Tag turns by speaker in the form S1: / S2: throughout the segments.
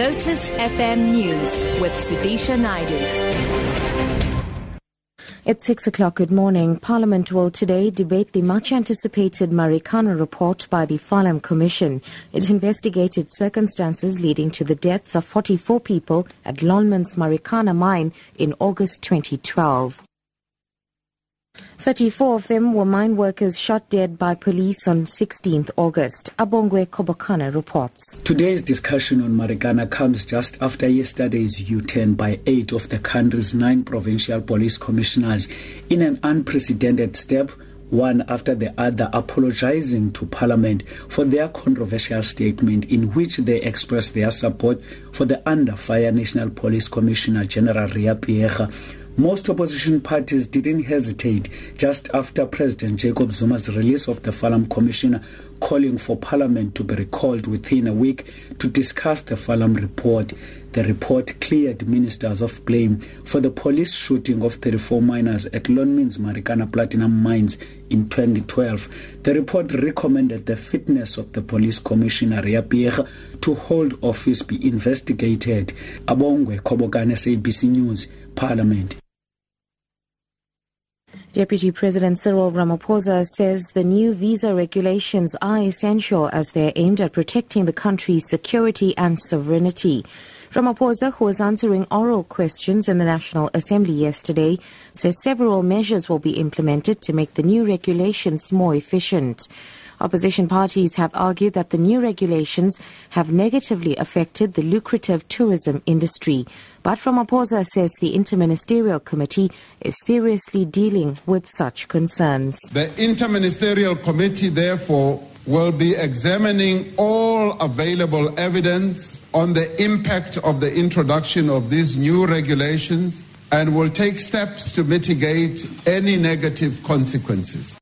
S1: Lotus FM News with Sudisha Naidu.
S2: It's six o'clock. Good morning. Parliament will today debate the much anticipated Marikana report by the Farlam Commission. It investigated circumstances leading to the deaths of 44 people at Lonmin's Marikana mine in August 2012. 34 of them were mine workers shot dead by police on 16th August. Abongwe Kobokana reports.
S3: Today's discussion on Marikana comes just after yesterday's U-turn by eight of the country's nine provincial police commissioners in an unprecedented step one after the other apologizing to Parliament for their controversial statement in which they expressed their support for the under fire National Police Commissioner General Riah Phiyega most opposition parties didn't hesitate just after President Jacob Zuma's release of the Farlam Commissioner calling for Parliament to be recalled within a week to discuss the Farlam report. The report cleared ministers of blame for the police shooting of 34 miners at Lonmin's Marikana Platinum Mines in 2012. The report recommended the fitness of the police commissioner Riah Phiyega to hold office be investigated. Abongwe Kobokana SABC News, Parliament.
S2: Deputy President Cyril Ramaphosa says the new visa regulations are essential as they are aimed at protecting the country's security and sovereignty. Ramaphosa, who was answering oral questions in the National Assembly yesterday, says several measures will be implemented to make the new regulations more efficient. Opposition parties have argued that the new regulations have negatively affected the lucrative tourism industry. But Ramaphosa says the Interministerial Committee is seriously dealing with such concerns.
S4: The Interministerial Committee, therefore, will be examining all available evidence on the impact of the introduction of these new regulations and will take steps to mitigate any negative consequences.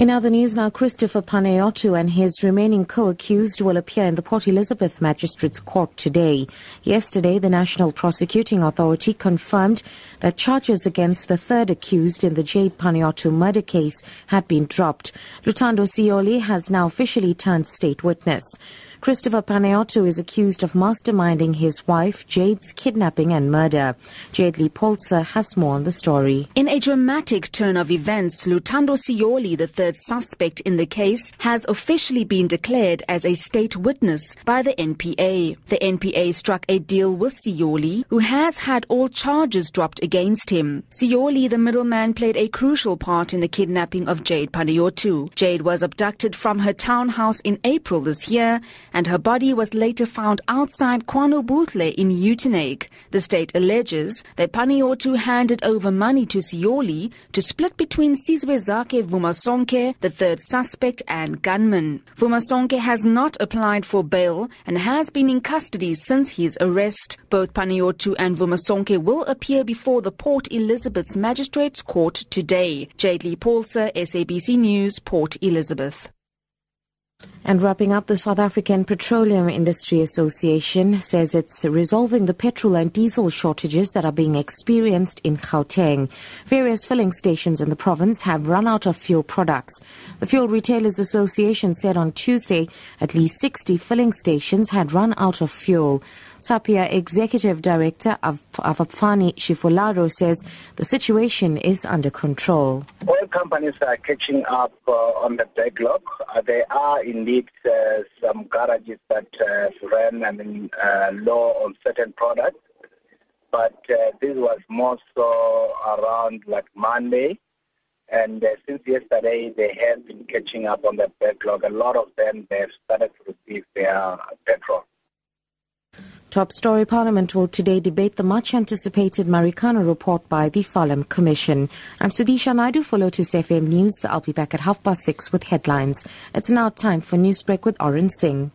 S2: In other news now, Christopher Panayiotou and his remaining co-accused will appear in the Port Elizabeth Magistrates Court today. Yesterday, the National Prosecuting Authority confirmed that charges against the third accused in the Jade Panayiotou murder case had been dropped. Lutando Siyoli has now officially turned state witness. Christopher Panayiotou is accused of masterminding his wife Jade's kidnapping and murder. Jade Lee Polzer has more on the story.
S5: In a dramatic turn of events, Lutando Siyoli, the third suspect in the case, has officially been declared as a state witness by the NPA. The NPA struck a deal with Siyoli, who has had all charges dropped against him. Siyoli, the middleman, played a crucial part in the kidnapping of Jade Panayiotou. Jade was abducted from her townhouse in April this year and her body was later found outside Kwano KwaNobuhle in Uitenhage. The state alleges that Panayiotou handed over money to Siyoli to split between Sizwezakhe Vumazonke, the third suspect, and gunman. Vumazonke has not applied for bail and has been in custody since his arrest. Both Panayiotou and Vumasonke will appear before the Port Elizabeth's Magistrates Court today. Jade Lee Polzer, SABC News, Port Elizabeth.
S2: And wrapping up, the South African Petroleum Industry Association says it's resolving the petrol and diesel shortages that are being experienced in Gauteng. Various filling stations in the province have run out of fuel products. The Fuel Retailers Association said on Tuesday at least 60 filling stations had run out of fuel. SAPIA Executive Director of Avhapfani Tshifularo says the situation is under control.
S6: Companies are catching up uh, on the backlog. Uh, there are indeed uh, some garages that uh, ran I mean, uh, low on certain products, but uh, this was more so around like Monday. And since yesterday, they have been catching up on the backlog. A lot of them, they have started to receive their petrol.
S2: Top story Parliament will today debate the much anticipated Marikana report by the Farlam Commission. I'm Sudisha Naidu for Lotus FM News. I'll be back at half past six with headlines. It's now time for Newsbreak with Oren Singh.